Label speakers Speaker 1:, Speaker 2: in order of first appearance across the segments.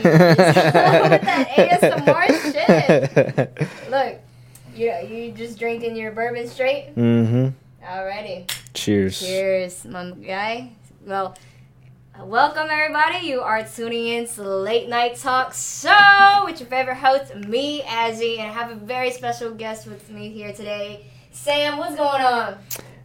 Speaker 1: with that ASMR shit. Look, you you just drinking your bourbon straight?
Speaker 2: Mm-hmm.
Speaker 1: Alrighty.
Speaker 2: Cheers.
Speaker 1: Cheers, my guy. Well, welcome everybody. You are tuning in to the Late Night Talk Show with your favorite host, me, Azzy, and I have a very special guest with me here today. Sam, what's going on?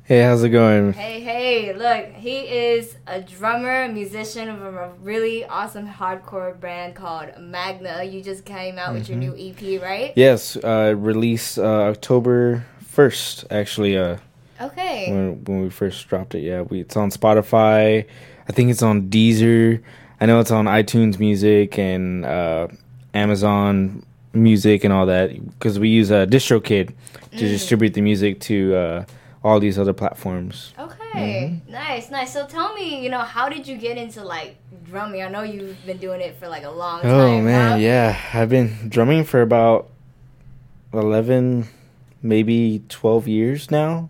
Speaker 2: Hey, how's it going?
Speaker 1: Hey, hey, look, he is a drummer, musician of a really awesome hardcore band called Magna. You just came out with your new EP, right?
Speaker 2: Yes, uh, released uh, October first. Actually, uh,
Speaker 1: Okay.
Speaker 2: when when we first dropped it, yeah, we it's on Spotify. I think it's on Deezer. I know it's on iTunes Music and uh, Amazon Music and all that because we use uh, DistroKid to distribute the music to uh, all these other platforms.
Speaker 1: Okay, nice, nice. So tell me, you know, how did you get into like drumming? I know you've been doing it for like a long time.
Speaker 2: Oh man, yeah. I've been drumming for about 11 maybe 12 years now.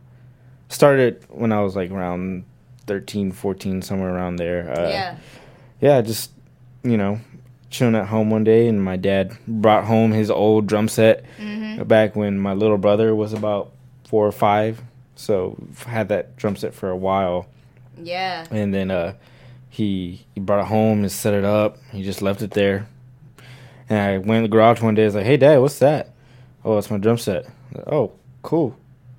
Speaker 2: Started when I was like around 13, 14 somewhere around there. Uh,
Speaker 1: yeah.
Speaker 2: Yeah, just you know, chilling at home one day and my dad brought home his old drum set
Speaker 1: Mm-hmm.
Speaker 2: back when my little brother was about 4 or 5. So, I had that drum set for a while.
Speaker 1: Yeah.
Speaker 2: and then uh he he brought it home and set it up. He just left it there. And i went in the garage one day. I was like hey dad what's that? Oh it's my drum set. Oh cool.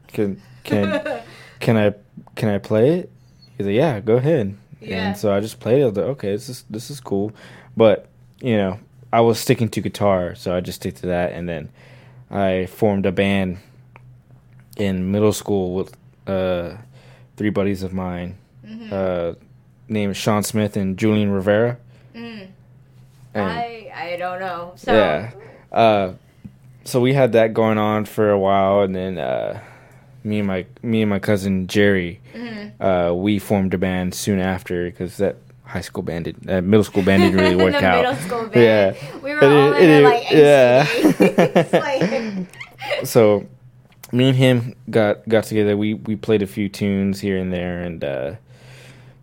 Speaker 2: Can can can i can i play it? He's like yeah go ahead.
Speaker 1: Yeah.
Speaker 2: and so i just played it. I was like okay this is this is cool. But you know i was sticking to guitar so i just stick to that. And then i formed a band in middle school with uh three buddies of mine
Speaker 1: Mm-hmm.
Speaker 2: uh, named Sean Smith and Julian Rivera.
Speaker 1: Mm.
Speaker 2: And,
Speaker 1: I I don't know. So
Speaker 2: yeah. Uh, so we had that going on for a while, and then uh, me and my me and my cousin Jerry,
Speaker 1: Mhm.
Speaker 2: uh, we formed a band soon after because that high school band did, uh, middle school band didn't really work out.
Speaker 1: middle school band.
Speaker 2: Yeah.
Speaker 1: We were
Speaker 2: But
Speaker 1: all
Speaker 2: it-
Speaker 1: in
Speaker 2: it-
Speaker 1: it, like
Speaker 2: yeah.
Speaker 1: Like,
Speaker 2: so me and him got got together. We we played a few tunes here and there, and uh,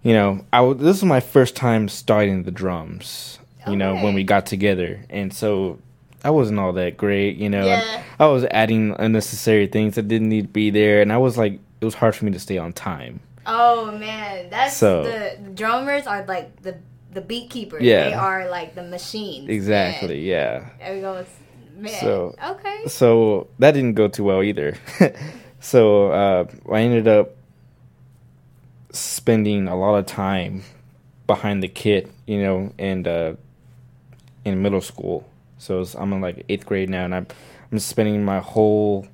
Speaker 2: you know, I w- this was my first time starting the drums. You know, when we got together, and so I wasn't all that great. You know,
Speaker 1: Yeah.
Speaker 2: I was adding unnecessary things that didn't need to be there, and I was like, it was hard for me to stay on time.
Speaker 1: oh man, that's
Speaker 2: So-
Speaker 1: the, drummers are like the the beat keepers.
Speaker 2: Yeah.
Speaker 1: They are like the machines.
Speaker 2: Exactly. Yeah.
Speaker 1: Man. There we go. Man.
Speaker 2: So-
Speaker 1: okay.
Speaker 2: So that didn't go too well either. so uh, I ended up spending a lot of time behind the kit, you know, and uh, in middle school. So it's, I'm in like eighth grade now, and I'm I'm spending my whole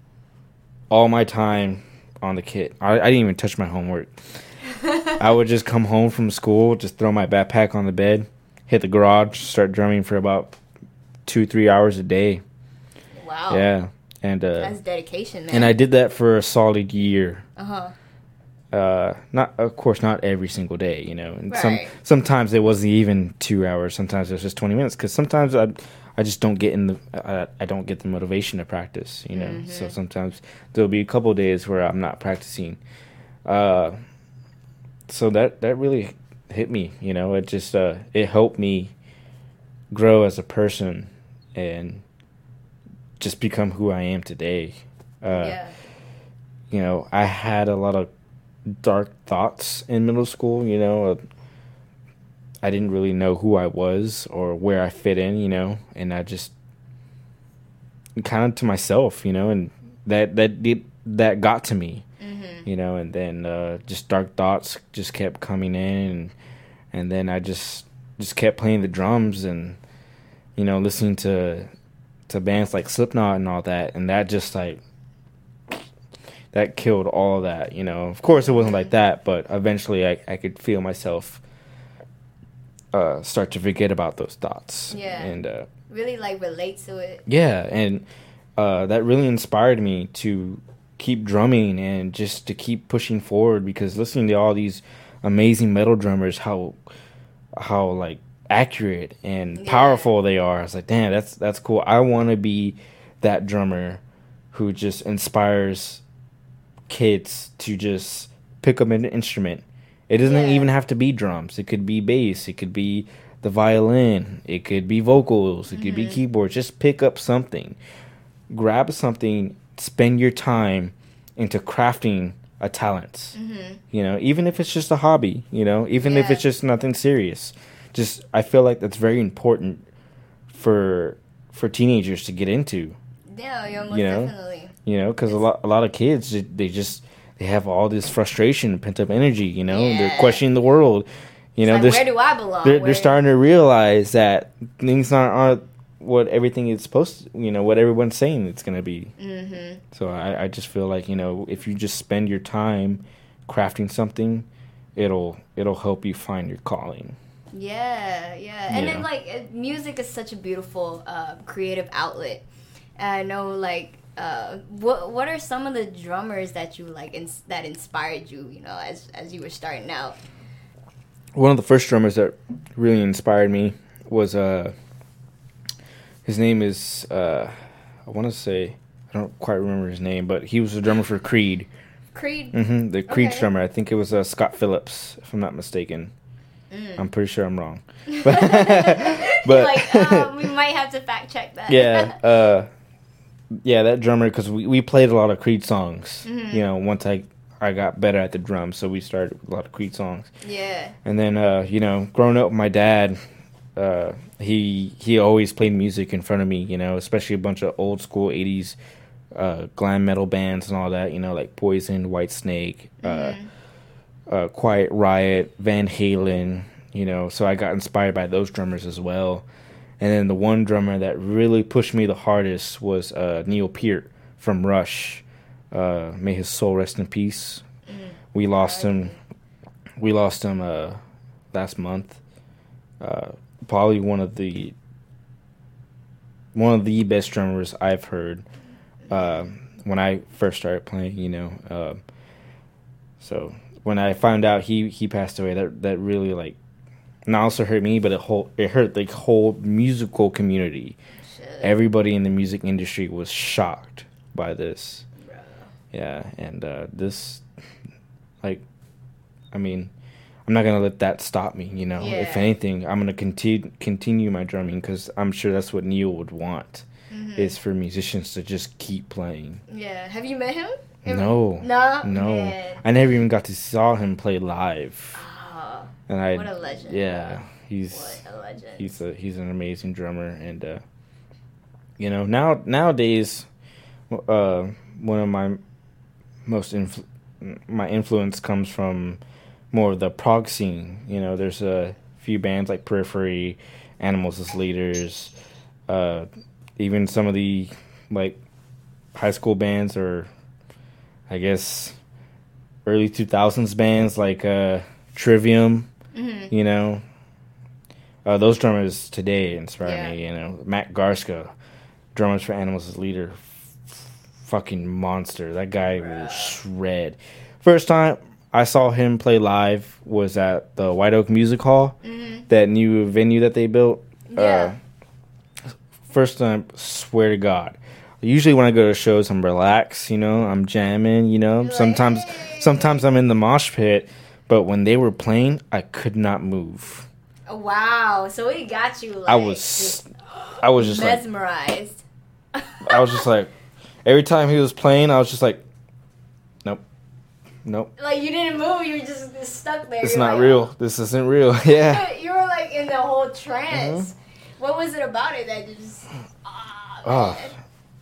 Speaker 2: all my time on the kit. I, I didn't even touch my homework. I would just come home from school, just throw my backpack on the bed, hit the garage, start drumming for about two three hours a day.
Speaker 1: Wow.
Speaker 2: Yeah, and uh.
Speaker 1: That's dedication, man.
Speaker 2: and I did that for a solid year.
Speaker 1: Uh huh.
Speaker 2: Uh, not of course not every single day, you know. And some
Speaker 1: Right.
Speaker 2: sometimes it wasn't even two hours. Sometimes it was just twenty minutes because sometimes I I just don't get in the I, I don't get the motivation to practice, you know. So
Speaker 1: Mhm.
Speaker 2: sometimes there'll be a couple days where I'm not practicing. Uh, so that that really hit me, you know. It just uh it helped me grow as a person and just become who I am today. Uh,
Speaker 1: yeah.
Speaker 2: you know, I had a lot of dark thoughts in middle school, you know. Uh, I didn't really know who I was or where I fit in, you know, and I just kind of to myself, you know, and that that did that got to me,
Speaker 1: Mm-hmm.
Speaker 2: you know, and then uh, just dark thoughts just kept coming in, and and then I just just kept playing the drums and you know listening to to bands like Slipknot and all that, and that just like that killed all of that. You know, of course it wasn't like that, but eventually I I could feel myself uh, start to forget about those thoughts.
Speaker 1: Yeah.
Speaker 2: and uh,
Speaker 1: Really like relate to it.
Speaker 2: yeah, and uh, that really inspired me to keep drumming and just to keep pushing forward because listening to all these amazing metal drummers, how how like accurate and
Speaker 1: Yeah.
Speaker 2: powerful they are. I was like, damn, that's that's cool. I want to be that drummer who just inspires kids to just pick up an instrument. It doesn't
Speaker 1: Yeah.
Speaker 2: even have to be drums. It could be bass. It could be the violin. It could be vocals. It could be
Speaker 1: Mhm.
Speaker 2: keyboard. Just pick up something. Grab something. Spend your time into crafting a talent.
Speaker 1: Mm-hmm.
Speaker 2: You know, even if it's just a hobby. You know, even if it's just nothing serious. Just I feel like that's very important for for teenagers to get into.
Speaker 1: Yeah, yeah, most
Speaker 2: You know?
Speaker 1: definitely.
Speaker 2: You know, because a lot a lot of kids they- just they have all this frustration, pent up energy. You know, they're questioning the world. You know,
Speaker 1: It's like, where do I belong?
Speaker 2: they're, they're starting to realize that things aren't, aren't what everything is supposed to, you know, what everyone's saying it's going to be.
Speaker 1: Mm-hmm.
Speaker 2: So I, I just feel like, you know, if you just spend your time crafting something, it'll it'll help you find your calling.
Speaker 1: Yeah, yeah, and
Speaker 2: Yeah.
Speaker 1: then like music is such a beautiful uh, creative outlet. And I know like uh, what what are some of the drummers that you like ins- that inspired you? You know, as as you were starting out.
Speaker 2: One of the first drummers that really inspired me was uh his name is uh I want to say I don't quite remember his name, but he was a drummer for Creed.
Speaker 1: Creed.
Speaker 2: hmm the Creed
Speaker 1: Okay.
Speaker 2: drummer. I think it was uh, Scott Phillips, if I'm not mistaken.
Speaker 1: Mm.
Speaker 2: I'm pretty sure I'm wrong. but-
Speaker 1: like um, we might have to fact check that.
Speaker 2: yeah, uh, yeah, that drummer because we, we played a lot of Creed songs.
Speaker 1: Mhm.
Speaker 2: You know, once I I got better at the drums, so we started with a lot of Creed songs.
Speaker 1: yeah.
Speaker 2: And then uh, you know, growing up, my dad, uh, he he always played music in front of me. You know, especially a bunch of old school '80s uh, glam metal bands and all that. You know, like Poison, Whitesnake, uh,
Speaker 1: Mhm.
Speaker 2: Uh, Quiet Riot, Van Halen, you know, so I got inspired by those drummers as well. And then the one drummer that really pushed me the hardest was uh, Neil Peart from Rush. Uh, may his soul rest in peace.
Speaker 1: Mm.
Speaker 2: We lost him. We lost him uh, last month. Uh, probably one of the one of the best drummers I've heard uh, when I first started playing. You know, uh, so when I found out he he passed away, that that really like not also hurt me, but it whole it hurt the whole musical community.
Speaker 1: Shit.
Speaker 2: Everybody in the music industry was shocked by this.
Speaker 1: Bro.
Speaker 2: Yeah, and uh, this, like, I mean, I'm not gonna let that stop me. You know, if anything, I'm gonna continue continue my drumming because I'm sure that's what Neil would want
Speaker 1: Mhm.
Speaker 2: is for musicians to just keep playing.
Speaker 1: Yeah. Have you met him?
Speaker 2: No,
Speaker 1: No.
Speaker 2: no,
Speaker 1: Man.
Speaker 2: I never even got to saw him play live,
Speaker 1: Ah,
Speaker 2: and I
Speaker 1: what a legend.
Speaker 2: yeah, he's
Speaker 1: What a legend.
Speaker 2: he's a he's an amazing drummer and uh you know now nowadays uh one of my most influ- my influence comes from more of the prog scene you know there's a few bands like periphery animals as leaders uh even some of the like high school bands or i guess early 2000s bands like uh trivium
Speaker 1: Mhm.
Speaker 2: you know uh, those drummers today inspire
Speaker 1: Yeah.
Speaker 2: me you know Matt Garstka drummers for animals as leader f- fucking monster that guy will shred first time i saw him play live was at the white oak music hall
Speaker 1: Mhm.
Speaker 2: that new venue that they built
Speaker 1: Yeah.
Speaker 2: uh, first time swear to god usually when i go to shows i'm relaxed you know i'm jamming you know
Speaker 1: You're like,
Speaker 2: sometimes
Speaker 1: "Hey."
Speaker 2: sometimes i'm in the mosh pit but when they were playing i could not move
Speaker 1: Oh, wow. So he got you. Like,
Speaker 2: I was,
Speaker 1: just
Speaker 2: I was just like,
Speaker 1: mesmerized.
Speaker 2: I was just like, every time he was playing, I was just like, nope, nope,
Speaker 1: like you didn't move. You were just, stuck there.
Speaker 2: it's
Speaker 1: You're
Speaker 2: not
Speaker 1: like,
Speaker 2: real. This isn't real. Yeah.
Speaker 1: you were like in the whole trance.
Speaker 2: Mm-hmm.
Speaker 1: What was it about it that just? Ah,
Speaker 2: Oh.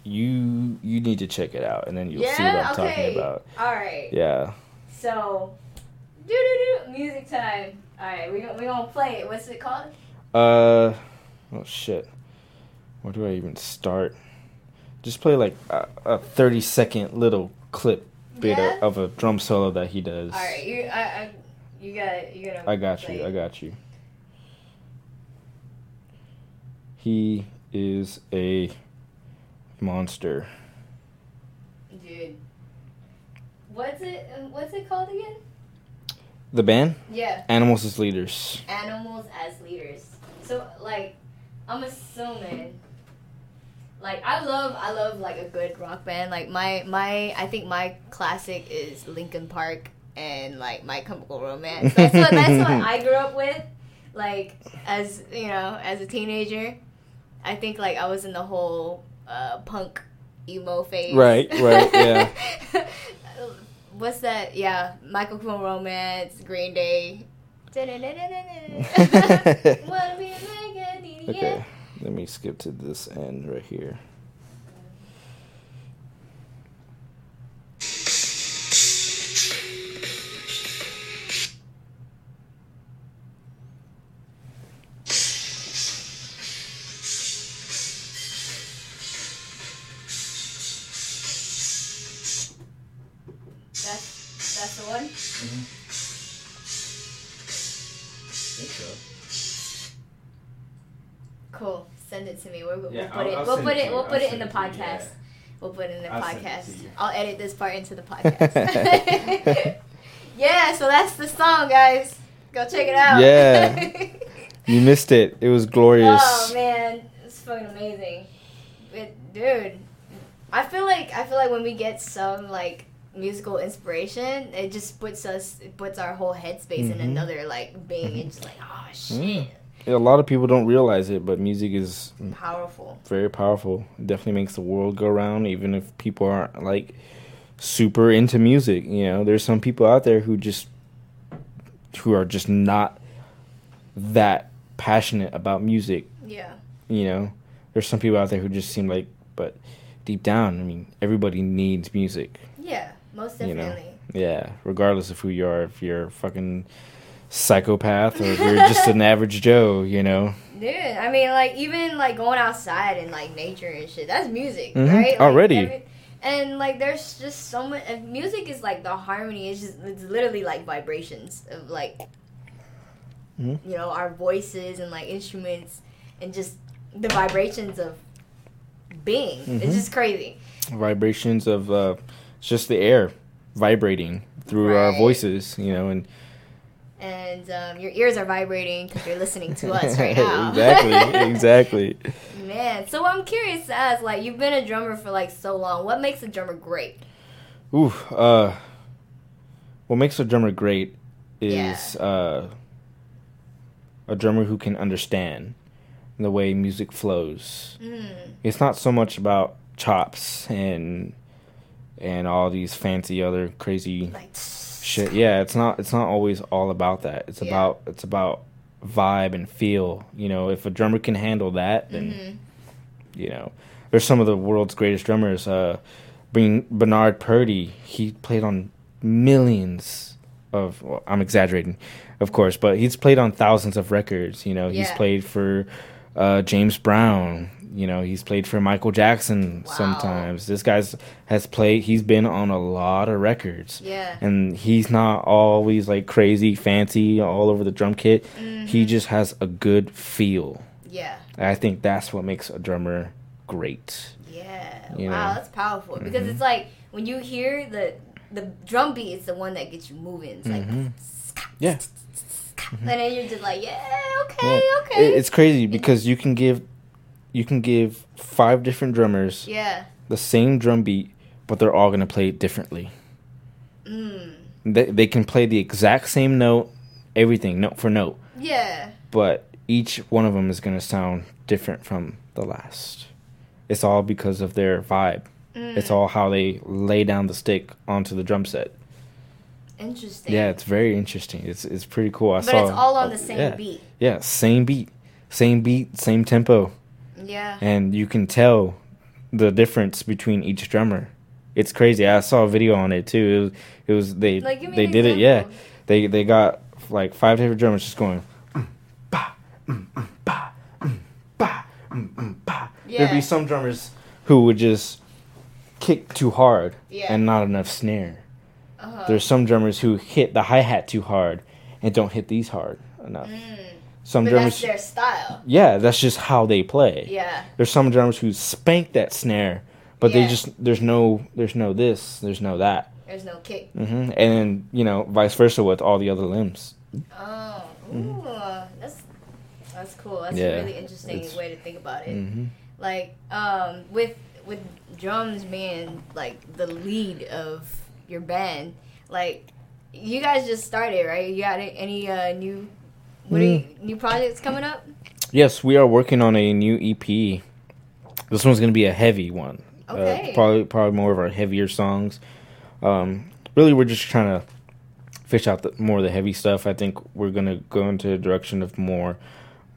Speaker 2: You you need to check it out, and then you'll
Speaker 1: yeah.
Speaker 2: see what I'm
Speaker 1: okay.
Speaker 2: talking about.
Speaker 1: All right.
Speaker 2: Yeah.
Speaker 1: So, do do do music time. All right, we we gonna play it. What's it called?
Speaker 2: Uh, oh shit. Where do I even start? Just play like a, a 30 second little clip bit
Speaker 1: Yeah?
Speaker 2: of, of a drum solo that he does.
Speaker 1: All right, you I, I you got you gotta.
Speaker 2: I got
Speaker 1: play
Speaker 2: you. I got you. He is a monster.
Speaker 1: Dude, what's it? uh, What's it called again?
Speaker 2: The band
Speaker 1: Yeah,
Speaker 2: Animals as Leaders.
Speaker 1: animals as leaders. So like, I'm assuming. Like I love I love like a good rock band. Like my my I think my classic is Linkin Park and like My Chemical Romance. That's what that's what I grew up with. like as you know, as a teenager, I think like I was in the whole uh, punk emo phase.
Speaker 2: Right, right, yeah.
Speaker 1: What's that? Yeah, Michael Chemical Romance, Green Day. Wanna be a man, yeah.
Speaker 2: Okay, let me skip to this end right here.
Speaker 1: Send put it
Speaker 2: it. to
Speaker 1: We'll put it in the
Speaker 2: send it to you,
Speaker 1: podcast.
Speaker 2: yeah.
Speaker 1: We'll put it in the
Speaker 2: I'll
Speaker 1: podcast. I'll edit this part into the podcast. yeah. So that's the song, guys. Go check it out.
Speaker 2: Yeah. You missed it. It was glorious.
Speaker 1: oh man, it's fucking amazing. It, dude, I feel like I feel like when we get some like musical inspiration, it just puts us, it puts our whole headspace in
Speaker 2: Mhm.
Speaker 1: another like being, and just like, oh shit,
Speaker 2: Mm. A lot of people don't realize it, but music is
Speaker 1: powerful.
Speaker 2: very powerful. It definitely makes the world go round, even if people aren't like super into music. You know, there's some people out there who just who are just not that passionate about music.
Speaker 1: Yeah.
Speaker 2: You know, there's some people out there who just seem like, but deep down, I mean, everybody needs music.
Speaker 1: Yeah, most
Speaker 2: You know.
Speaker 1: definitely.
Speaker 2: Yeah, regardless of who you are, if you're fucking psychopath or you're just an average Joe, you know.
Speaker 1: Dude, I mean, like even like going outside and like nature and shit. That's music,
Speaker 2: Mhm,
Speaker 1: right? Like,
Speaker 2: already.
Speaker 1: and like, there's just so much. Music is like the harmony. It's just it's literally like vibrations of like,
Speaker 2: Mhm.
Speaker 1: you know, our voices and like instruments and just the vibrations of being.
Speaker 2: Mhm.
Speaker 1: It's just crazy.
Speaker 2: Vibrations of uh, it's just the air vibrating through our voices, you know, and
Speaker 1: And um, your ears are vibrating because you're listening to us right now.
Speaker 2: exactly, exactly.
Speaker 1: Man, so I'm curious to ask, like, you've been a drummer for like so long. What makes a drummer great?
Speaker 2: Ooh, uh, what makes a drummer great is uh, a drummer who can understand the way music flows.
Speaker 1: Mm,
Speaker 2: It's not so much about chops and and all these fancy other crazy
Speaker 1: like,
Speaker 2: shit. Yeah, it's not it's not always all about that. It's
Speaker 1: Yeah.
Speaker 2: about it's about vibe and feel. You know, if a drummer can handle that, then
Speaker 1: mhm.
Speaker 2: you know, there's some of the world's greatest drummers. Uh, being Bernard Purdie, he played on millions of. Well, I'm exaggerating, of course, but he's played on thousands of records. You know, he's played for uh, James Brown. You know, he's played for Michael Jackson
Speaker 1: Wow.
Speaker 2: sometimes. This guy's has played. He's been on a lot of records.
Speaker 1: Yeah.
Speaker 2: And he's not always like crazy, fancy, all over the drum kit. He
Speaker 1: Mhm.
Speaker 2: just has a good feel.
Speaker 1: Yeah.
Speaker 2: I think that's what makes a drummer great.
Speaker 1: Yeah.
Speaker 2: You
Speaker 1: wow,
Speaker 2: know.
Speaker 1: that's powerful because
Speaker 2: Mhm.
Speaker 1: it's like when you hear the the drum beat, it's the one that gets you moving. It's like,
Speaker 2: Mhm. Yeah.
Speaker 1: and then you're just like, yeah, okay,
Speaker 2: Yeah.
Speaker 1: okay.
Speaker 2: It's crazy because you can give you can give five different drummers
Speaker 1: yeah.
Speaker 2: the same drum beat, but they're all gonna play it differently.
Speaker 1: Mm.
Speaker 2: They they can play the exact same note, everything note for note,
Speaker 1: Yeah.
Speaker 2: but each one of them is gonna sound different from the last. It's all because of their vibe.
Speaker 1: Mm.
Speaker 2: It's all how they lay down the stick onto the drum set.
Speaker 1: interesting.
Speaker 2: Yeah, it's very interesting. It's it's pretty cool. I
Speaker 1: but
Speaker 2: saw
Speaker 1: it's all on the same
Speaker 2: yeah.
Speaker 1: beat.
Speaker 2: Yeah, same beat, same beat, same tempo,
Speaker 1: Yeah.
Speaker 2: and you can tell the difference between each drummer. It's crazy. I saw a video on it too. It was, it was they
Speaker 1: Like,
Speaker 2: they did it. Yeah, they they got like five different drummers just going. There'd be some drummers who would just kick too hard
Speaker 1: Yeah.
Speaker 2: and not enough snare.
Speaker 1: Uh-huh.
Speaker 2: There's some drummers who hit the hi hat too hard and don't hit these hard enough.
Speaker 1: Mm.
Speaker 2: Some
Speaker 1: But
Speaker 2: drummers,
Speaker 1: that's their style.
Speaker 2: yeah, that's just how they play.
Speaker 1: Yeah.
Speaker 2: There's some drummers who spank that snare, but
Speaker 1: Yeah.
Speaker 2: they just there's no there's no this, there's no that,
Speaker 1: There's no kick.
Speaker 2: Mm-hmm. and then you know vice versa with all the other limbs.
Speaker 1: Oh, ooh, that's that's cool. That's
Speaker 2: Mm-hmm. Yeah,
Speaker 1: a really interesting way to think about it.
Speaker 2: hmm
Speaker 1: Like, um, with with drums being like the lead of your band, like you guys just started, right? You got any uh, new What are you, new projects coming up?
Speaker 2: Yes, we are working on a new EP. This one's gonna be a heavy one.
Speaker 1: Okay.
Speaker 2: Uh, probably probably more of our heavier songs. Um, really, we're just trying to fish out the, more of the heavy stuff. I think we're gonna go into a direction of more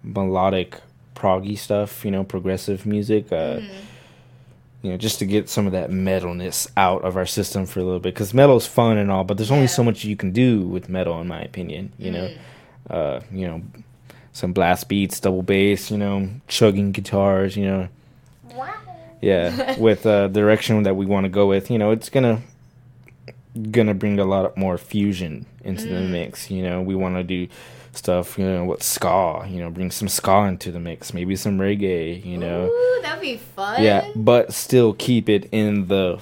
Speaker 2: melodic, proggy stuff. You know, progressive music. Uh,
Speaker 1: Mm-hmm.
Speaker 2: You know, just to get some of that metalness out of our system for a little bit, because metal's fun and all, but there's only
Speaker 1: Yeah.
Speaker 2: so much you can do with metal, in my opinion. You know,
Speaker 1: Mm.
Speaker 2: Uh, you know, some blast beats, double bass, you know, chugging guitars, you know,
Speaker 1: Wow.
Speaker 2: yeah, with uh, the direction that we want to go with, you know, it's gonna gonna bring a lot more fusion into the
Speaker 1: Mm.
Speaker 2: mix. You know, we want to do stuff, you know, with ska, you know, bring some ska into the mix, maybe some reggae, you know,
Speaker 1: Ooh, that'd be fun.
Speaker 2: yeah, but still keep it in the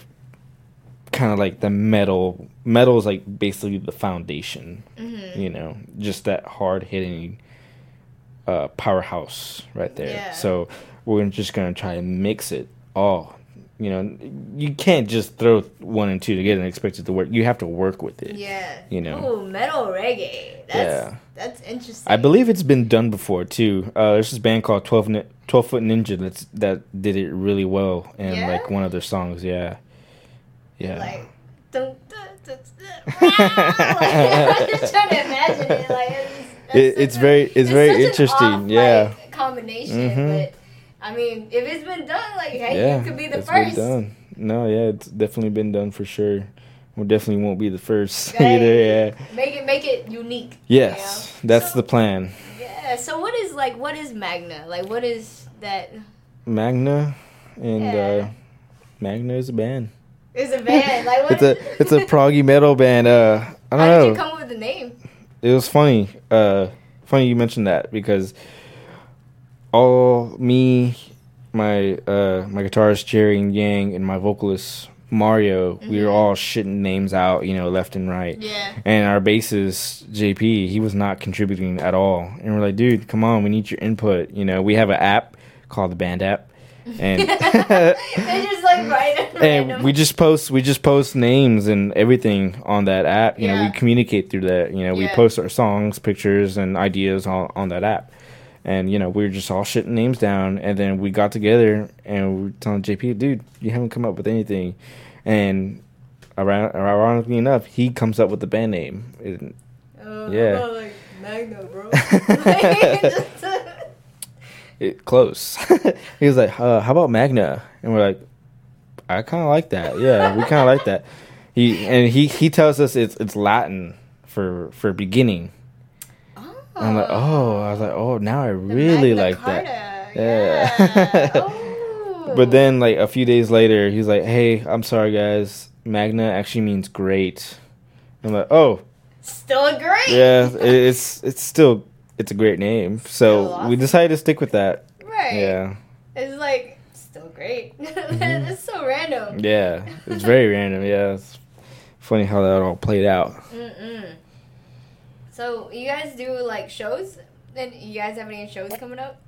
Speaker 2: kind of like the metal. Metal is like basically the foundation,
Speaker 1: Mhm.
Speaker 2: you know, just that hard hitting uh, powerhouse right there.
Speaker 1: Yeah.
Speaker 2: So we're just gonna try and mix it all. You know, you can't just throw one and two together and expect it to work. You have to work with it.
Speaker 1: Yeah.
Speaker 2: You know.
Speaker 1: Ooh, metal reggae. That's,
Speaker 2: Yeah.
Speaker 1: That's interesting.
Speaker 2: I believe it's been done before too. Uh, there's this band called 12, 12 Foot Ninja that's that did it really well in
Speaker 1: Yeah?
Speaker 2: like one of their songs. Yeah, yeah.
Speaker 1: Like, dun, dun, dun, dun. I'm just trying to imagine it. Like, it's,
Speaker 2: It- it's
Speaker 1: a-
Speaker 2: very- it's very
Speaker 1: such an
Speaker 2: interesting,
Speaker 1: off,
Speaker 2: yeah.
Speaker 1: Like, combination,
Speaker 2: Mhm.
Speaker 1: but I mean, if it's been done, like, hey,
Speaker 2: yeah,
Speaker 1: you could be the
Speaker 2: it's
Speaker 1: first.
Speaker 2: Been done. No, yeah, it's definitely been done for sure. We definitely won't be the first
Speaker 1: Hey,
Speaker 2: either. Yeah.
Speaker 1: Make it, make it unique. you
Speaker 2: Yes,
Speaker 1: know?
Speaker 2: that's
Speaker 1: So-
Speaker 2: the plan.
Speaker 1: Yeah. So what is like? What is Magna? Like, what is that?
Speaker 2: Magna, and
Speaker 1: Yeah.
Speaker 2: uh, Magna is a band.
Speaker 1: Is a band like what?
Speaker 2: It's a it's a proggy metal band. Uh, I don't
Speaker 1: How
Speaker 2: know.
Speaker 1: How did you come up with the name?
Speaker 2: it was funny. Uh, funny you mentioned that because all me, my uh, my guitarist Jerry and Yang, and my vocalist Mario, we were
Speaker 1: Mhm.
Speaker 2: all shitting names out, you know, left and right.
Speaker 1: Yeah.
Speaker 2: And our bassist JP, he was not contributing at all. And we're like, dude, come on, we need your input. You know, we have an app called the Band app, and
Speaker 1: they just like write
Speaker 2: and
Speaker 1: random.
Speaker 2: we just post we just post names and everything on that app. You know, we communicate through that. You know, we post our songs, pictures, and ideas on on that app. And you know, we were just all shitting names down, and then we got together and we were telling JP, dude, you haven't come up with anything. And iron- ironically enough, he comes up with the band name. And
Speaker 1: Uh,
Speaker 2: yeah.
Speaker 1: I'm like Magna, bro. Like, just, uh,
Speaker 2: it close. he was like, uh, "How about Magna?" And we're like, "I kind of like that. Yeah, we kind of like that." He and he he tells us it's it's Latin for for beginning.
Speaker 1: oh.
Speaker 2: I'm like, "Oh," I was like, "Oh, now I really like that." Yeah.
Speaker 1: Yeah. Oh.
Speaker 2: But then like a few days later, he's like, "Hey, I'm sorry, guys. Magna actually means great." I'm like, "Oh,
Speaker 1: still great.
Speaker 2: yeah, it, it's it's still it's a great name." So we decided to stick with that.
Speaker 1: Right.
Speaker 2: Yeah.
Speaker 1: It's like still great.
Speaker 2: Mm-hmm.
Speaker 1: it's so random.
Speaker 2: Yeah, it's very random. Yeah, it's funny how that all played out.
Speaker 1: Mm-mm. So you guys do like shows? And you guys have any shows coming up?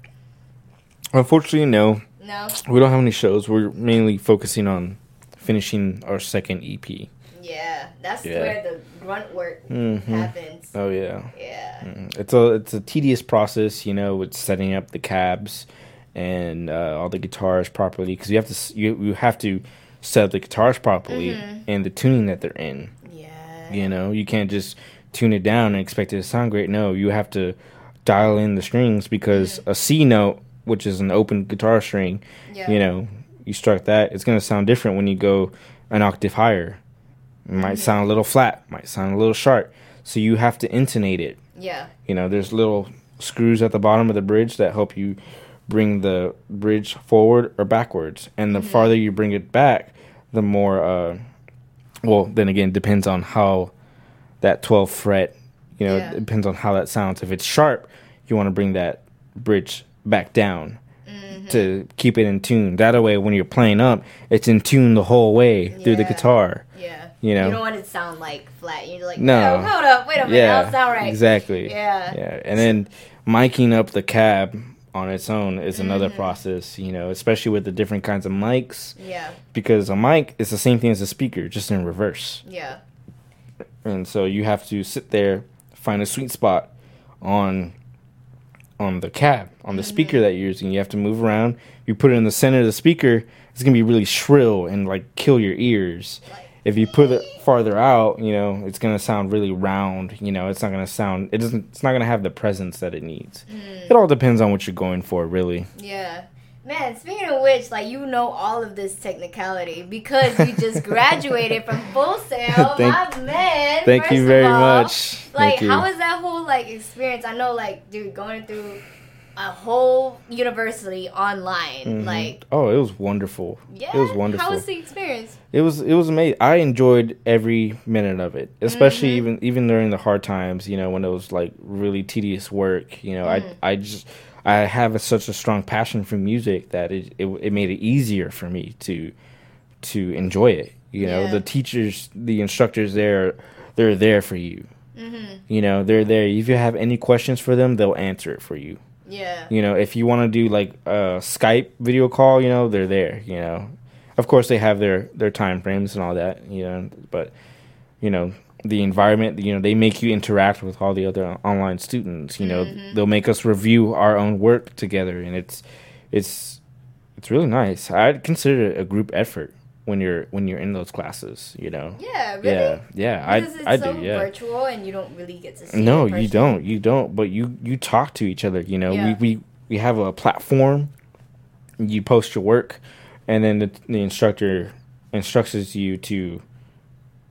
Speaker 2: Unfortunately, no,
Speaker 1: No.
Speaker 2: we don't have any shows. We're mainly focusing on finishing our second EP.
Speaker 1: Yeah, that's
Speaker 2: Yeah.
Speaker 1: where the grunt work
Speaker 2: Mm-hmm.
Speaker 1: happens.
Speaker 2: Oh yeah,
Speaker 1: Yeah.
Speaker 2: Mm. it's a it's a tedious process, you know, with setting up the cabs and uh, all the guitars properly because you have to you you have to set up the guitars properly
Speaker 1: Mhm.
Speaker 2: and the tuning that they're in.
Speaker 1: Yeah.
Speaker 2: You know, you can't just tune it down and expect it to sound great. No, you have to dial in the strings because
Speaker 1: Mm-hmm.
Speaker 2: a C note, which is an open guitar string,
Speaker 1: Yeah.
Speaker 2: you know, you struck that, it's gonna sound different when you go an octave higher. It might
Speaker 1: Mm-hmm.
Speaker 2: sound a little flat, might sound a little sharp. So you have to intonate it.
Speaker 1: Yeah.
Speaker 2: You know, there's little screws at the bottom of the bridge that help you bring the bridge forward or backwards. And the
Speaker 1: Mhm.
Speaker 2: farther you bring it back, the more uh well, then again depends on how that 12th fret, you know,
Speaker 1: Yeah.
Speaker 2: depends on how that sounds. If it's sharp, you want to bring that bridge back down
Speaker 1: Mhm.
Speaker 2: to keep it in tune. That way when you're playing up, it's in tune the whole way through the guitar.
Speaker 1: Yeah.
Speaker 2: You know?
Speaker 1: You don't want it to sound like flat. You're like,
Speaker 2: No.
Speaker 1: no, hold up, wait a minute,
Speaker 2: yeah,
Speaker 1: that'll sound right.
Speaker 2: exactly.
Speaker 1: Yeah.
Speaker 2: Yeah, and then miking up the cab on its own is another
Speaker 1: Mhm.
Speaker 2: process, you know, especially with the different kinds of mics
Speaker 1: Yeah.
Speaker 2: because a mic is the same thing as a speaker, just in reverse.
Speaker 1: Yeah.
Speaker 2: And so you have to sit there, find a sweet spot on on the cab on the speaker that you're using. You have to move around. You put it in the center of the speaker. It's gonna be really shrill and like kill your ears. If you put it farther out, you know, it's gonna sound really round. You know, it's not gonna sound. It doesn't. It's not gonna have the presence that it needs. It all depends on what you're going for, really.
Speaker 1: Yeah. Man, speaking of which, like you know all of this technicality because you just graduated from Full Sail,
Speaker 2: Thank-
Speaker 1: my man.
Speaker 2: Thank you very
Speaker 1: all.
Speaker 2: much.
Speaker 1: Like, how was that whole like experience? I know, like, dude, going through a whole university online,
Speaker 2: Mhm.
Speaker 1: like,
Speaker 2: oh, it was wonderful.
Speaker 1: yeah,
Speaker 2: It was wonderful.
Speaker 1: How was the experience?
Speaker 2: It was it was amazing. I enjoyed every minute of it, especially
Speaker 1: Mhm.
Speaker 2: even even during the hard times. You know, when it was like really tedious work. You know,
Speaker 1: Mm.
Speaker 2: I I just I have a, such a strong passion for music that it, it it made it easier for me to to enjoy it. You know,
Speaker 1: Yeah.
Speaker 2: the teachers, the instructors there, they're there for you.
Speaker 1: Mm-hmm.
Speaker 2: You know, they're there. If you have any questions for them, they'll answer it for you.
Speaker 1: Yeah.
Speaker 2: You know, if you want to do like a Skype video call, you know, they're there. You know, of course they have their their time frames and all that. You know, but you know the environment. You know, they make you interact with all the other online students. You know,
Speaker 1: Mhm.
Speaker 2: they'll make us review our own work together, and it's it's it's really nice. I'd consider it a group effort when you're when you're in those classes. You know.
Speaker 1: Yeah. Really?
Speaker 2: Yeah, yeah,
Speaker 1: Because it's
Speaker 2: I I
Speaker 1: so
Speaker 2: do. Yeah.
Speaker 1: virtual and you don't really get to see.
Speaker 2: No, you don't. You don't. But you you talk to each other. You know,
Speaker 1: Yeah.
Speaker 2: we, we we have a platform. You post your work, and then the, the instructor instructs you to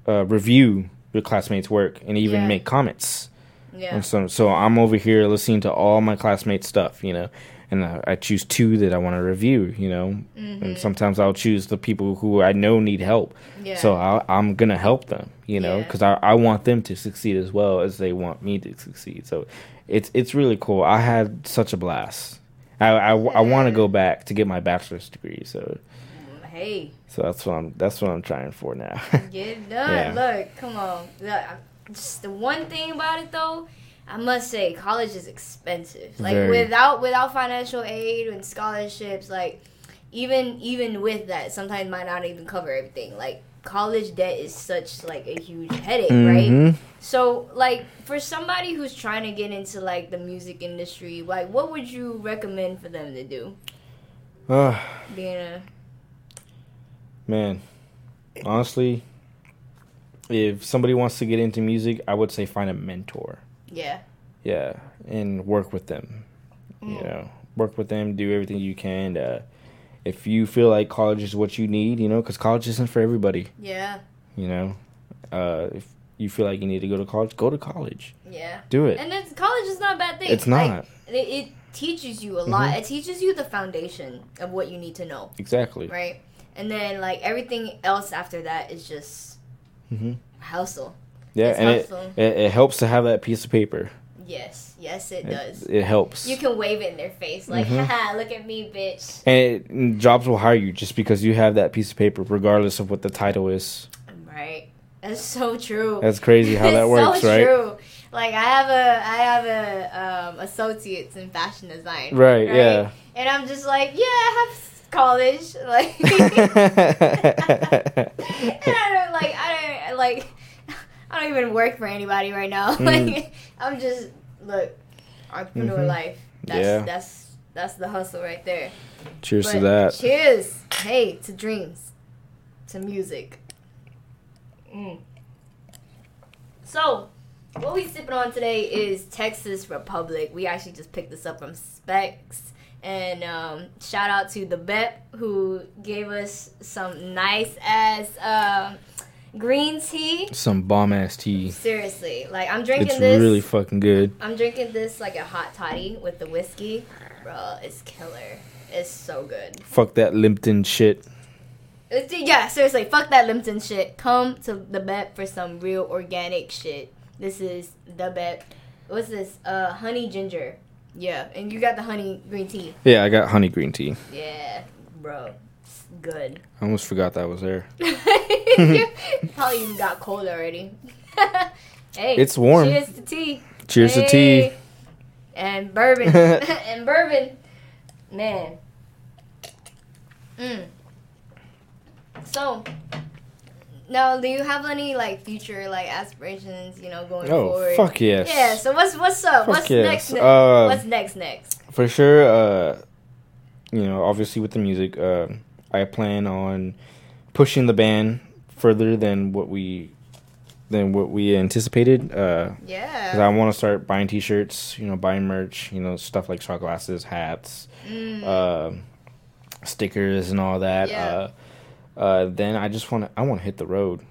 Speaker 2: uh, review your classmates' work and even
Speaker 1: Yeah.
Speaker 2: make comments.
Speaker 1: Yeah.
Speaker 2: And so, so I'm over here listening to all my classmates' stuff. You know, and I, I choose two that I want to review. You know,
Speaker 1: Mhm.
Speaker 2: and sometimes I'll choose the people who I know need help.
Speaker 1: Yeah.
Speaker 2: So I, I'm gonna help them, you know,
Speaker 1: Yeah.
Speaker 2: because I, I want them to succeed as well as they want me to succeed. So it's it's really cool. I had such a blast. I I, I want to go back to get my bachelor's degree. So
Speaker 1: hey,
Speaker 2: so that's what I'm that's what I'm trying for now.
Speaker 1: get it done.
Speaker 2: Yeah.
Speaker 1: Look, come on. Look, just the one thing about it though, I must say, college is expensive. Like
Speaker 2: Very.
Speaker 1: without without financial aid and scholarships, like even even with that, sometimes might not even cover everything. Like college debt is such like a huge headache, right?
Speaker 2: Mhm.
Speaker 1: So, like, for somebody who's trying to get into like the music industry, like, what would you recommend for them to do?
Speaker 2: Ah,
Speaker 1: Being a
Speaker 2: man, honestly, if somebody wants to get into music, I would say find a mentor.
Speaker 1: Yeah,
Speaker 2: Yeah, and work with them. You
Speaker 1: Mm.
Speaker 2: know, work with them, do everything you can. Uh, if you feel like college is what you need, you know, because college isn't for everybody.
Speaker 1: yeah,
Speaker 2: You know, uh, if you feel like you need to go to college, go to college.
Speaker 1: yeah.
Speaker 2: Do it.
Speaker 1: And it's college is not a bad thing.
Speaker 2: It's
Speaker 1: Like,
Speaker 2: not
Speaker 1: it, it teaches you a lot.
Speaker 2: Mhm.
Speaker 1: It teaches you the foundation of what you need to know,
Speaker 2: exactly.
Speaker 1: right? And then like everything else after that is just
Speaker 2: hmm
Speaker 1: hustle.
Speaker 2: Yeah,
Speaker 1: It's
Speaker 2: and it, it it helps to have that piece of paper.
Speaker 1: Yes, yes, it
Speaker 2: It,
Speaker 1: does.
Speaker 2: it helps.
Speaker 1: You can wave it in their face like,
Speaker 2: Mhm.
Speaker 1: haha, look at me, bitch.
Speaker 2: and, it, and jobs will hire you just because you have that piece of paper, regardless of what the title is.
Speaker 1: Right. That's so true.
Speaker 2: That's crazy how that works,
Speaker 1: so
Speaker 2: right?
Speaker 1: True. Like I have a I have a um, associates in fashion design.
Speaker 2: Right, yeah.
Speaker 1: And I'm just like, yeah, I have college. Like, and I don't like I don't like I don't even work for anybody right now.
Speaker 2: Mm.
Speaker 1: Like I'm just look entrepreneur
Speaker 2: Mhm.
Speaker 1: life. That's
Speaker 2: Yeah.
Speaker 1: that's that's the hustle right there.
Speaker 2: Cheers to that.
Speaker 1: Cheers. Hey, to dreams. To music. Mm. So, what we sipping on today is Texas Republic. We actually just picked this up from Spec's. And um, shout out to the Bet who gave us some nice ass um, green tea.
Speaker 2: Some bomb ass tea.
Speaker 1: Seriously, like I'm drinking
Speaker 2: It's
Speaker 1: this.
Speaker 2: It's really fucking good.
Speaker 1: I'm drinking this like a hot toddy with the whiskey. Bro, it's killer. It's so good.
Speaker 2: Fuck that Limpton shit.
Speaker 1: It's, yeah, seriously, fuck that Limpton shit. Come to the bet for some real organic shit. This is the bet. What's this? Uh, honey ginger. Yeah, and you got the honey green tea.
Speaker 2: Yeah, I got honey green tea.
Speaker 1: Yeah, bro, good.
Speaker 2: I almost forgot that was there.
Speaker 1: Probably even got cold already. hey,
Speaker 2: It's warm.
Speaker 1: Cheers to tea.
Speaker 2: Cheers to tea.
Speaker 1: And bourbon. and bourbon. Man. Mm. So, Now, do you have any like future like aspirations? You know, going
Speaker 2: Oh
Speaker 1: forward.
Speaker 2: fuck yes.
Speaker 1: Yeah. So what's what's up?
Speaker 2: Fuck
Speaker 1: what's
Speaker 2: yes.
Speaker 1: next? ne-
Speaker 2: Uh,
Speaker 1: what's next? Next.
Speaker 2: For sure. Uh, you know, obviously with the music, uh, I plan on pushing the band further than what we than what we anticipated. Uh,
Speaker 1: Yeah.
Speaker 2: Because I want to start buying T-shirts. You know, buying merch. You know, stuff like shot glasses, hats.
Speaker 1: Mm.
Speaker 2: uh, stickers and all that.
Speaker 1: Yeah.
Speaker 2: Uh, uh, then I just want to I want to hit the road.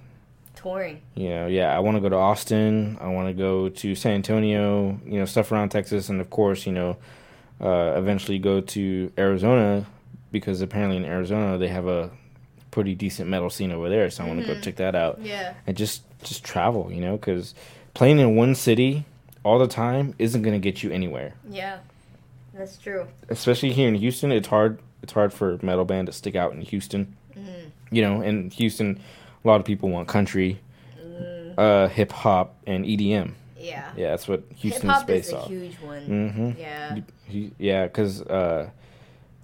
Speaker 1: Touring.
Speaker 2: You know, yeah, I want to go to Austin. I want to go to San Antonio. You know, stuff around Texas, and of course, you know, uh, eventually go to Arizona because apparently in Arizona they have a pretty decent metal scene over there. So I want to go
Speaker 1: Mhm.
Speaker 2: check that out
Speaker 1: Yeah.
Speaker 2: and just just travel. You know, because playing in one city all the time isn't going to get you anywhere.
Speaker 1: Yeah. That's true.
Speaker 2: especially here in Houston, it's hard. It's hard for a metal band to stick out in Houston.
Speaker 1: Mm.
Speaker 2: You know, in Houston, a lot of people want country,
Speaker 1: Mm.
Speaker 2: uh, hip hop, and EDM.
Speaker 1: Yeah.
Speaker 2: Yeah, that's what
Speaker 1: Hip
Speaker 2: Houston's
Speaker 1: hop is
Speaker 2: based
Speaker 1: a
Speaker 2: off.
Speaker 1: huge one.
Speaker 2: Mm-hmm.
Speaker 1: Yeah.
Speaker 2: Yeah, because uh,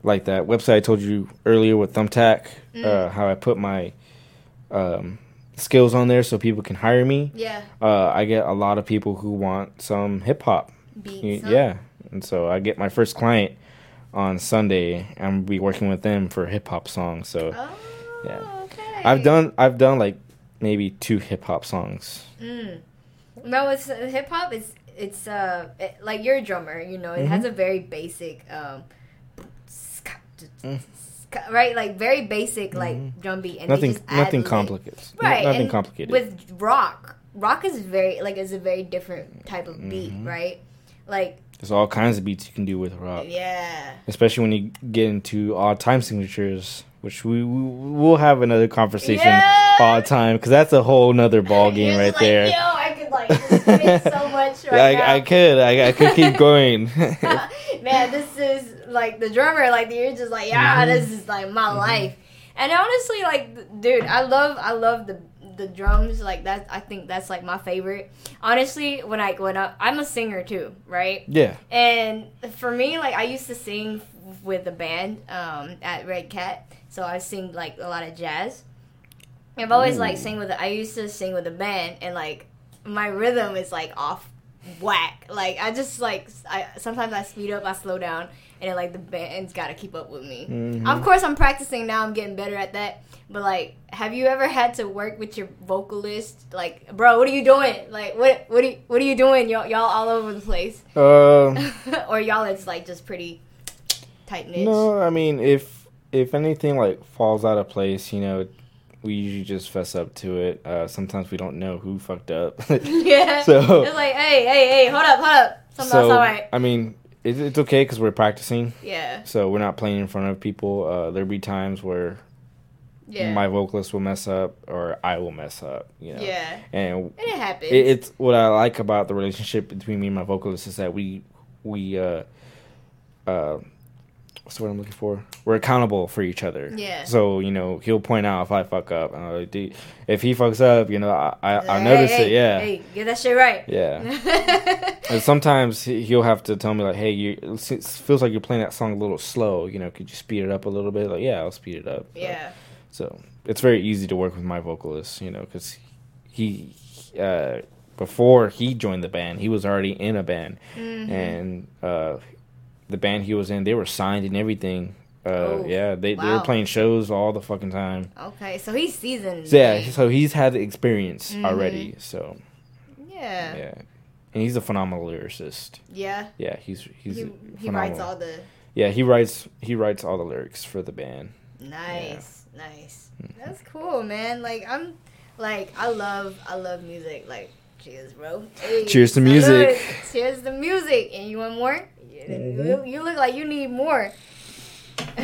Speaker 2: like that website I told you earlier with Thumbtack, uh,
Speaker 1: Mm.
Speaker 2: how I put my um, skills on there so people can hire me.
Speaker 1: Yeah.
Speaker 2: Uh, I get a lot of people who want some hip hop. Yeah, and so I get my first client on Sunday. I'm gonna be working with them for hip hop songs. So
Speaker 1: Oh.
Speaker 2: Yeah.
Speaker 1: Okay.
Speaker 2: I've done I've done like maybe two hip hop songs.
Speaker 1: Mm. No, it's uh, hip hop. It's it's uh it, like you're a drummer. You know, it has
Speaker 2: Mm-hmm.
Speaker 1: a very basic um,
Speaker 2: Mm.
Speaker 1: right? Like very basic like
Speaker 2: Mhm.
Speaker 1: drum beat. And
Speaker 2: nothing nothing
Speaker 1: li-
Speaker 2: complicated.
Speaker 1: Right.
Speaker 2: Nothing
Speaker 1: and
Speaker 2: complicated.
Speaker 1: With rock, rock is very like is a very different type of beat,
Speaker 2: Mhm.
Speaker 1: right? Like
Speaker 2: There's all kinds of beats you can do with rock,
Speaker 1: yeah.
Speaker 2: especially when you get into odd time signatures, which we we will have another conversation
Speaker 1: Yeah.
Speaker 2: odd time because that's a whole nother ball game right
Speaker 1: like,
Speaker 2: there.
Speaker 1: Yo, I could like so much right now.
Speaker 2: I, I could I, I could keep going.
Speaker 1: Man, this is like the drummer. Like you're just like, yeah,
Speaker 2: Mhm.
Speaker 1: this is like my life. And honestly, like, dude, I love, I love the the drums. Like that, I think that's like my favorite. Honestly, when I when I, I'm a singer too, right?
Speaker 2: yeah.
Speaker 1: And for me, like I used to sing with the band um, at Red Cat, so I sing like a lot of jazz. I've always like
Speaker 2: Ooh.
Speaker 1: sing with. I used to sing with a band, and like my rhythm is like off whack. Like I just like I sometimes I speed up, I slow down, and then like the band's got to keep up with me.
Speaker 2: Mhm.
Speaker 1: Of course, I'm practicing now. I'm getting better at that. But like, have you ever had to work with your vocalist? Like, bro, what are you doing? Like, what what are you, what are you doing? Y'all y'all all over the place,
Speaker 2: Um,
Speaker 1: or y'all it's like just pretty tight knit.
Speaker 2: no, I mean if if anything like falls out of place, you know, we usually just fess up to it. Uh, sometimes we don't know who fucked up.
Speaker 1: yeah.
Speaker 2: So-
Speaker 1: it's like, hey, hey, hey, hold up, hold up. Something's
Speaker 2: so
Speaker 1: not right.
Speaker 2: I mean, it's, it's okay because we're practicing,
Speaker 1: Yeah.
Speaker 2: so we're not playing in front of people. Uh, there'll be times where
Speaker 1: Yeah.
Speaker 2: my vocalist will mess up or I will mess up. You know,
Speaker 1: yeah.
Speaker 2: and
Speaker 1: it happens.
Speaker 2: it, it's what I like about the relationship between me and my vocalist is that we we uh uh what's the word I'm looking for? We're accountable for each other.
Speaker 1: Yeah.
Speaker 2: So you know he'll point out if I fuck up. And I'm like, "Dude, if he fucks up, you know I I, notice
Speaker 1: hey,
Speaker 2: it. Yeah.
Speaker 1: Hey, get that shit right.
Speaker 2: Yeah. And sometimes he- he'll have to tell me like, "Hey, you it feels like you're playing that song a little slow. You know, could you speed it up a little bit?" Like, yeah, I'll speed it up.
Speaker 1: yeah.
Speaker 2: So it's very easy to work with my vocalist, you know, because he, uh, before he joined the band, he was already in a band,
Speaker 1: Mhm.
Speaker 2: and uh, the band he was in, they were signed and everything. Uh,
Speaker 1: Oh,
Speaker 2: yeah, they, they were playing shows all the fucking time.
Speaker 1: Okay, so he's seasoned.
Speaker 2: So, yeah, so he's had the experience
Speaker 1: Mhm.
Speaker 2: already. So
Speaker 1: yeah.
Speaker 2: yeah, and he's a phenomenal lyricist.
Speaker 1: Yeah.
Speaker 2: Yeah, he's he's
Speaker 1: He, he writes all the
Speaker 2: yeah he writes he writes all the lyrics for the band.
Speaker 1: nice, nice.
Speaker 2: Mm-hmm.
Speaker 1: That's cool, man. Like I'm, like I love, I love music. Like cheers, bro. Hey,
Speaker 2: Cheers to music.
Speaker 1: Cheers to music. And you want more? You,
Speaker 2: Mhm.
Speaker 1: you look like you need more.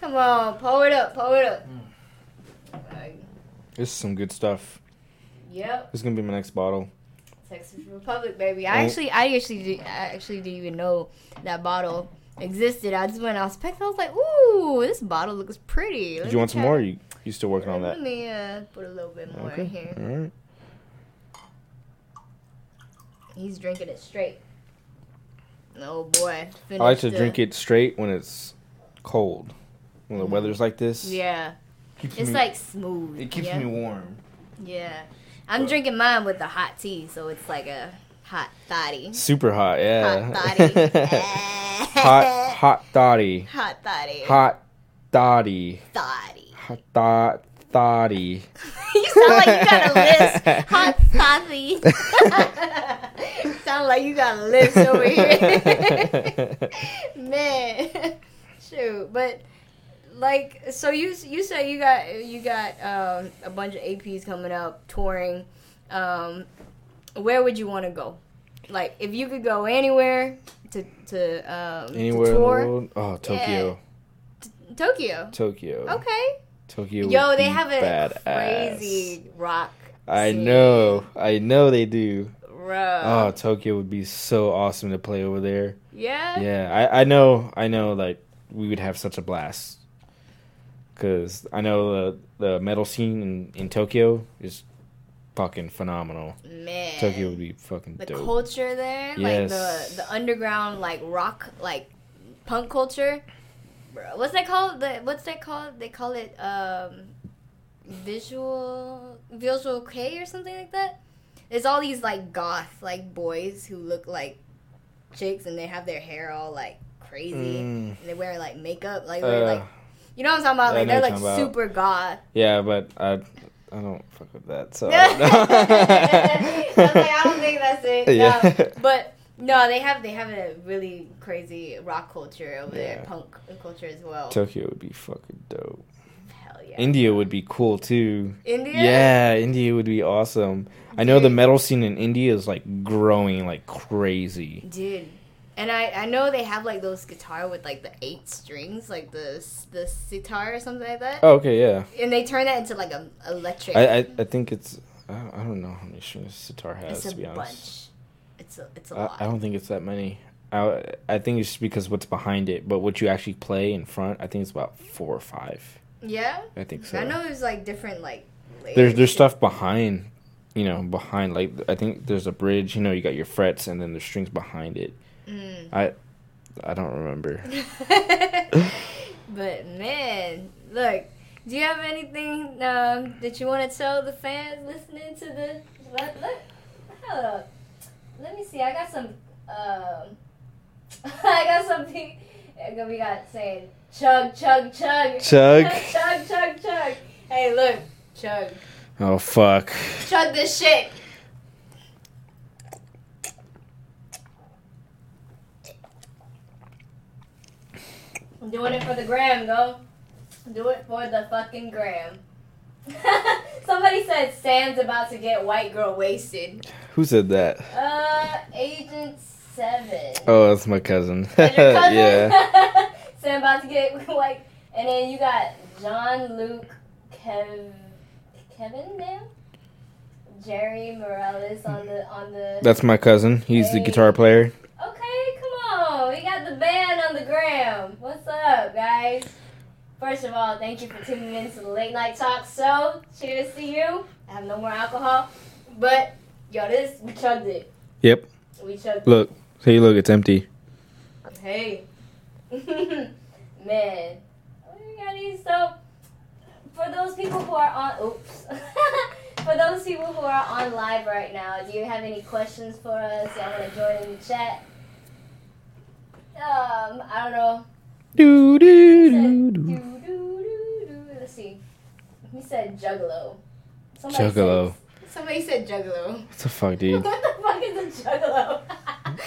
Speaker 1: Come on, pull it up, pull it up.
Speaker 2: This is some good stuff.
Speaker 1: yep.
Speaker 2: This is gonna be my next bottle.
Speaker 1: Texas Republic, baby. I
Speaker 2: Oh.
Speaker 1: actually, I actually, did, I actually didn't even know that bottle existed. I just went, I was picking, I was like, ooh, this bottle looks pretty. Let
Speaker 2: Did you want some more? You you still working on that?
Speaker 1: Let me uh, put a little bit more
Speaker 2: Okay.
Speaker 1: in here.
Speaker 2: All right.
Speaker 1: He's drinking it straight. Oh boy.
Speaker 2: I like to
Speaker 1: Finished
Speaker 2: drink it straight when it's cold. When the
Speaker 1: Mhm.
Speaker 2: weather's like this.
Speaker 1: Yeah.
Speaker 2: Keeps
Speaker 1: It's
Speaker 2: me-
Speaker 1: like smooth.
Speaker 2: it keeps
Speaker 1: yeah?
Speaker 2: me warm.
Speaker 1: Yeah. I'm drinking mine with the hot tea, so it's like a hot thotty.
Speaker 2: Super hot, yeah.
Speaker 1: Hot thotty.
Speaker 2: hot, hot thotty.
Speaker 1: Hot thotty.
Speaker 2: Hot thotty.
Speaker 1: thotty.
Speaker 2: Hot thought thotty.
Speaker 1: you sound like you got a list. Hot thotty. Sound like you got a list over here. Man. Shoot. But like so you you said you got you got um, a bunch of APs coming up touring. Um, where would you want to go? Like if you could go anywhere to to um,
Speaker 2: Anywhere
Speaker 1: to
Speaker 2: in the world? Oh, Tokyo.
Speaker 1: Tokyo.
Speaker 2: Tokyo.
Speaker 1: Okay.
Speaker 2: Tokyo.
Speaker 1: Yo, they have a
Speaker 2: badass.
Speaker 1: crazy rock.
Speaker 2: I
Speaker 1: scene.
Speaker 2: know. I know they do.
Speaker 1: Bro.
Speaker 2: Oh, Tokyo would be so awesome to play over there.
Speaker 1: yeah.
Speaker 2: Yeah, I, I know. I know. Like we would have such a blast. Cause I know the the metal scene in, in Tokyo is fucking phenomenal.
Speaker 1: Man.
Speaker 2: Tokyo would be fucking
Speaker 1: the
Speaker 2: dope.
Speaker 1: culture there, like the the underground like rock like punk culture. Bro, what's that called? The what's that called? They call it um visual visual kei or something like that. There's all these like goth like boys who look like chicks and they have their hair all like crazy.
Speaker 2: Mm.
Speaker 1: And they wear like makeup, like they're
Speaker 2: Uh,
Speaker 1: like you know what I'm talking about? Like they're like super goth.
Speaker 2: yeah, but I I don't fuck with that. So
Speaker 1: I was like, I don't think that's it. No.
Speaker 2: Yeah.
Speaker 1: But no, they have they have a really crazy rock culture over there, punk culture as well.
Speaker 2: Tokyo would be fucking dope.
Speaker 1: Yeah.
Speaker 2: India would be cool too.
Speaker 1: India?
Speaker 2: Yeah, India would be awesome. I know the metal scene in India is like growing like crazy.
Speaker 1: Dude. And I, I know they have like those guitar with like the eight strings, like the the sitar or something like that.
Speaker 2: Oh, okay, yeah.
Speaker 1: And they turn that into like a electric.
Speaker 2: I, I, I think it's I don't, I don't know how many strings sitar has
Speaker 1: it's a
Speaker 2: to be honest.
Speaker 1: bunch. It's a it's a
Speaker 2: I,
Speaker 1: lot.
Speaker 2: I don't think it's that many. I I think it's just because what's behind it, but what you actually play in front, I think it's about four or five.
Speaker 1: Yeah.
Speaker 2: I think so.
Speaker 1: I know there's like different like.
Speaker 2: there's there's stuff behind, you know, behind like I think there's a bridge. You know, you got your frets and then there's strings behind it.
Speaker 1: Mm.
Speaker 2: I I don't remember.
Speaker 1: but man, look, do you have anything um, that you want to tell the fans listening to the? Let, let, hold up. Let me see. I got some. Um, I got something. We got saying chug chug chug
Speaker 2: Chug.
Speaker 1: chug chug chug. Hey, look, chug
Speaker 2: Oh fuck.
Speaker 1: chug this shit. I'm doing it for the gram, go. Do it for the fucking gram. Somebody said Sam's about to get white girl wasted.
Speaker 2: Who said that?
Speaker 1: Uh, Agent Seven.
Speaker 2: Oh, that's my cousin.
Speaker 1: Your cousin?
Speaker 2: yeah.
Speaker 1: Sam about to get white, and then you got John Luke, Kev, Kevin, man, Jerry Morales on the on the.
Speaker 2: That's my cousin. He's the guitar player.
Speaker 1: Okay, come on. We got the band on the gram. What's up, guys? First of all, thank you for tuning in to the Late Night Talk Show. Cheers to you. I have no more alcohol. But, yo, this, we chugged it.
Speaker 2: Yep.
Speaker 1: We chugged
Speaker 2: Look. Hey, look, it's empty.
Speaker 1: it. Hey. Man. We got these. So, for those people who are on, oops. for those people who are on live right now, do you have any questions for us? Y'all want to join in the chat? Um, I don't know.
Speaker 2: Do do
Speaker 1: He said,
Speaker 2: do
Speaker 1: doo,
Speaker 2: do.
Speaker 1: doo, doo, doo. Let's see. He said juggalo. Somebody
Speaker 2: Juggalo.
Speaker 1: Said, somebody said juggalo.
Speaker 2: What the fuck, dude?
Speaker 1: what the fuck is a juggalo?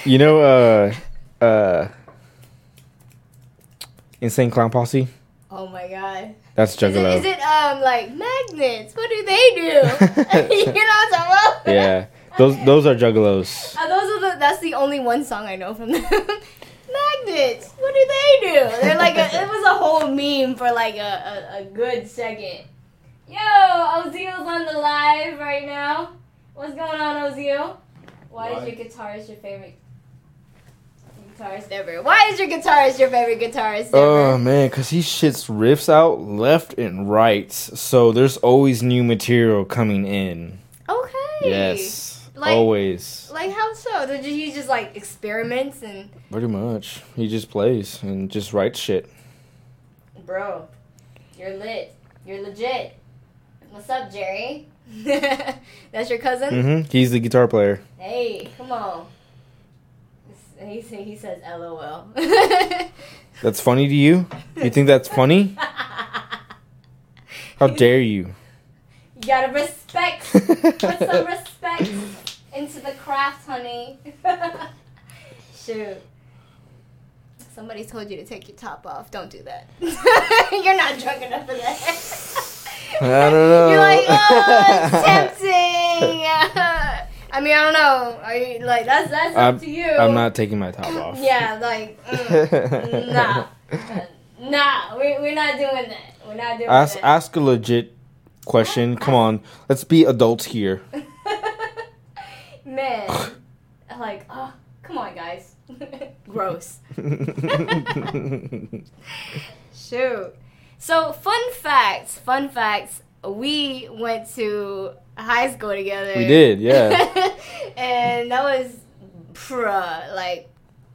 Speaker 2: You know, uh, uh, Insane Clown Posse.
Speaker 1: oh my god.
Speaker 2: That's Juggalo.
Speaker 1: is it um like magnets? What do they do? you know what I'm talking about?
Speaker 2: yeah, those those are Juggalos.
Speaker 1: Uh, those are the. That's the only one song I know from them. Magnets. What do they do? They're like a, it was a whole meme for like a, a, a good second. Yo, Ozil's on the live right now. What's going on, Ozil? Why is your guitarist your favorite guitarist ever? Why is your guitarist your favorite guitarist
Speaker 2: Oh
Speaker 1: ever?
Speaker 2: man, cause he shits riffs out left and right, so there's always new material coming in.
Speaker 1: okay.
Speaker 2: Yes,
Speaker 1: Like-
Speaker 2: always.
Speaker 1: Like how so? Did he just like experiments and
Speaker 2: Pretty much, he just plays and just writes shit.
Speaker 1: bro, you're lit. You're legit. What's up, Jerry? That's your cousin?
Speaker 2: Mm-hmm. He's the guitar player.
Speaker 1: Hey, come on. He, he says LOL.
Speaker 2: That's funny to you? You think that's funny? How dare you?
Speaker 1: You gotta respect. Put some respect into the craft, honey. Shoot. Somebody told you to take your top off. Don't do that. You're not drunk enough for that.
Speaker 2: I don't know.
Speaker 1: You're like, oh, it's tempting. I mean, I don't know. You like that's that's
Speaker 2: I'm,
Speaker 1: up to you?
Speaker 2: I'm not taking my top off.
Speaker 1: Yeah, like, mm, nah, nah. We're, we're not doing that. We're not doing
Speaker 2: Ask
Speaker 1: that.
Speaker 2: ask a legit question. Come on, let's be adults here.
Speaker 1: Man, like, oh, come on, guys. Gross. Shoot. So, fun facts. Fun facts. We went to high school together.
Speaker 2: we did, yeah.
Speaker 1: and that was, bruh, like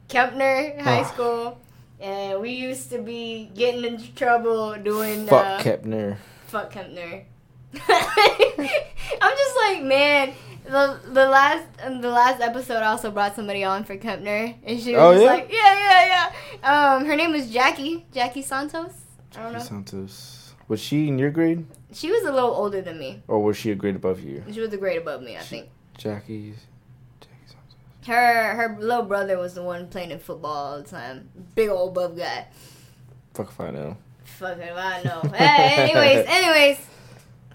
Speaker 1: Kempner High. School. And we used to be getting into trouble doing
Speaker 2: Fuck
Speaker 1: uh,
Speaker 2: Kempner.
Speaker 1: fuck Kempner. I'm just like, man. The the last the last episode also brought somebody on for Kempner, and she was
Speaker 2: Oh, yeah?
Speaker 1: like, yeah, yeah, yeah. Um, her name was Jackie, Jackie Santos. I don't know.
Speaker 2: Santos. Was she in your grade,
Speaker 1: She was a little older than me.
Speaker 2: or was she a grade above you?
Speaker 1: She was a grade above me, I
Speaker 2: She-
Speaker 1: think.
Speaker 2: Jackie's. Jackie Santos.
Speaker 1: Her her little brother was the one playing in football all the time. Big old buff guy.
Speaker 2: Fuck if I know.
Speaker 1: Fuck if I know. hey, anyways, anyways,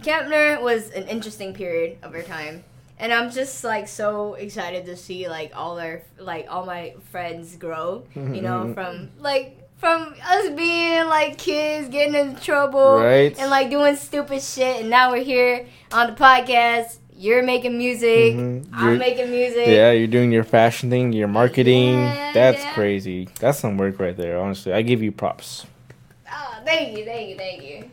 Speaker 1: Kempner was an interesting period of her time, and I'm just like so excited to see like all our like all my friends grow. You know, from like from us being like kids getting in trouble
Speaker 2: Right.
Speaker 1: and like doing stupid shit, and now we're here on the podcast. You're making music.
Speaker 2: Mhm.
Speaker 1: I'm
Speaker 2: You're-
Speaker 1: making music.
Speaker 2: Yeah, you're doing your fashion thing, your marketing.
Speaker 1: Yeah,
Speaker 2: That's
Speaker 1: yeah.
Speaker 2: crazy. That's some work right there. Honestly, I give you props.
Speaker 1: Oh, thank you, thank you, thank you.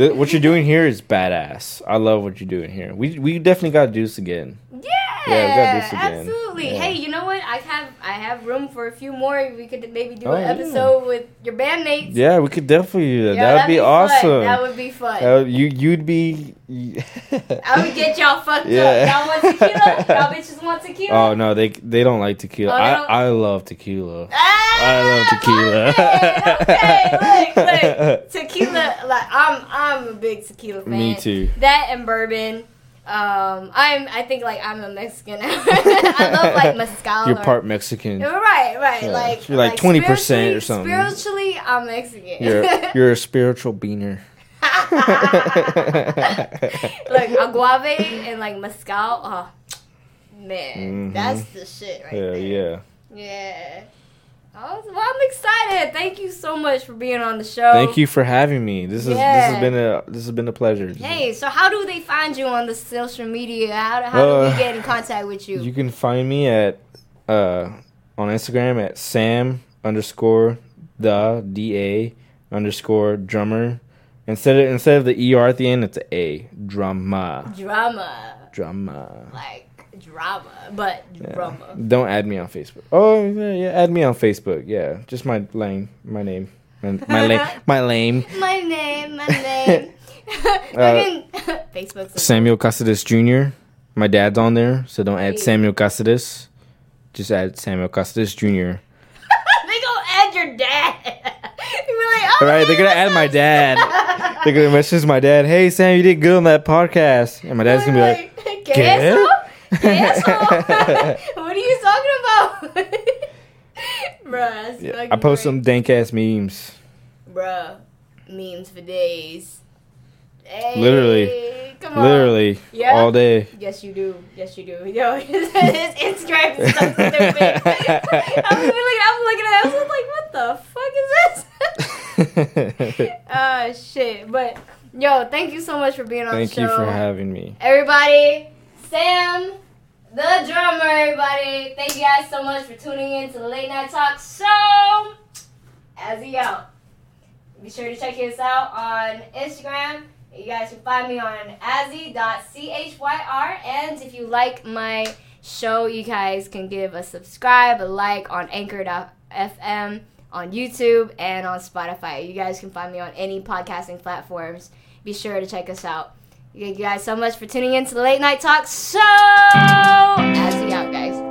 Speaker 2: Th- what you're doing here is badass. I love what you're doing here. We we definitely got to do this again.
Speaker 1: Yeah,
Speaker 2: Yeah, we gotta do this again.
Speaker 1: absolutely.
Speaker 2: Yeah.
Speaker 1: Hey, you know what? I have I have room for a few more. We could maybe do
Speaker 2: Oh,
Speaker 1: an
Speaker 2: yeah.
Speaker 1: episode with your bandmates.
Speaker 2: Yeah, we could definitely do that.
Speaker 1: Yo,
Speaker 2: That'd be,
Speaker 1: fun.
Speaker 2: awesome.
Speaker 1: That would be fun.
Speaker 2: Uh, you you'd be.
Speaker 1: I would get y'all fucked
Speaker 2: Yeah.
Speaker 1: up. Y'all want tequila? y'all bitches want tequila?
Speaker 2: Oh no, they they don't like tequila.
Speaker 1: Oh, don't?
Speaker 2: I I love tequila.
Speaker 1: Ah,
Speaker 2: I love tequila.
Speaker 1: Okay, okay, look, look. Tequila, like I'm, I'm a big tequila fan.
Speaker 2: Me too.
Speaker 1: That and bourbon. Um, I'm, I think like I'm a Mexican. I love like mezcal.
Speaker 2: You're
Speaker 1: or-
Speaker 2: part Mexican.
Speaker 1: Right, right.
Speaker 2: Yeah,
Speaker 1: Like
Speaker 2: you're like 20% or something.
Speaker 1: Spiritually, I'm Mexican.
Speaker 2: You're you're a spiritual beaner.
Speaker 1: like agave and like mezcal. Oh man,
Speaker 2: Mhm.
Speaker 1: that's the shit right
Speaker 2: Yeah,
Speaker 1: there.
Speaker 2: yeah.
Speaker 1: Yeah. Well, I'm excited. Thank you so much for being on the show.
Speaker 2: Thank you for having me. This is this has been a this has been a pleasure.
Speaker 1: Hey, so how do they find you on the social media? How, how do
Speaker 2: Uh,
Speaker 1: we get in contact with you?
Speaker 2: You can find me at uh on Instagram at Sam underscore the D A underscore drummer. Instead of instead of the ER at the end, it's a A. Drama.
Speaker 1: drama,
Speaker 2: Drama.
Speaker 1: like drama, but
Speaker 2: Yeah.
Speaker 1: drama.
Speaker 2: Don't add me on Facebook. Oh yeah, yeah, add me on Facebook. Yeah. Just my lame my name. My, my lame my lame.
Speaker 1: My name, my name.
Speaker 2: Uh,
Speaker 1: Facebook's
Speaker 2: Samuel Casadas Jr. My dad's on there, so don't add Samuel Casadas. Just add Samuel Casadas Jr.
Speaker 1: they gonna add your dad. like, oh,
Speaker 2: All right, they're gonna add my dad. They're gonna message my dad. Hey Sam, you did good on that podcast. And my dad's gonna be like,
Speaker 1: ¿Qué
Speaker 2: ¿Qué?
Speaker 1: eso? What are you talking about? Bruh,
Speaker 2: yeah, I post
Speaker 1: great.
Speaker 2: some dank ass memes.
Speaker 1: Bruh, memes for days. Hey,
Speaker 2: Literally.
Speaker 1: Come on.
Speaker 2: Literally
Speaker 1: Yeah?
Speaker 2: all day.
Speaker 1: Yes, you do. Yes, you do. Yo, his Instagram is so stupid. I'm looking, I'm looking at it. I was like, what the fuck is this? Oh, shit. But, yo, thank you so much for being on
Speaker 2: Thank
Speaker 1: the show.
Speaker 2: you for having me.
Speaker 1: Everybody, Sam, the drummer, everybody. Thank you guys so much for tuning in to the Late Night Talk Show. As he out. Be sure to check us out on Instagram. You guys can find me on azzy.chyr. And if you like my show, you guys can give a subscribe, a like on anchor.fm, on YouTube, and on Spotify. You guys can find me on any podcasting platforms. be sure to check us out. Thank you guys so much for tuning in to the Late Night Talk Show. As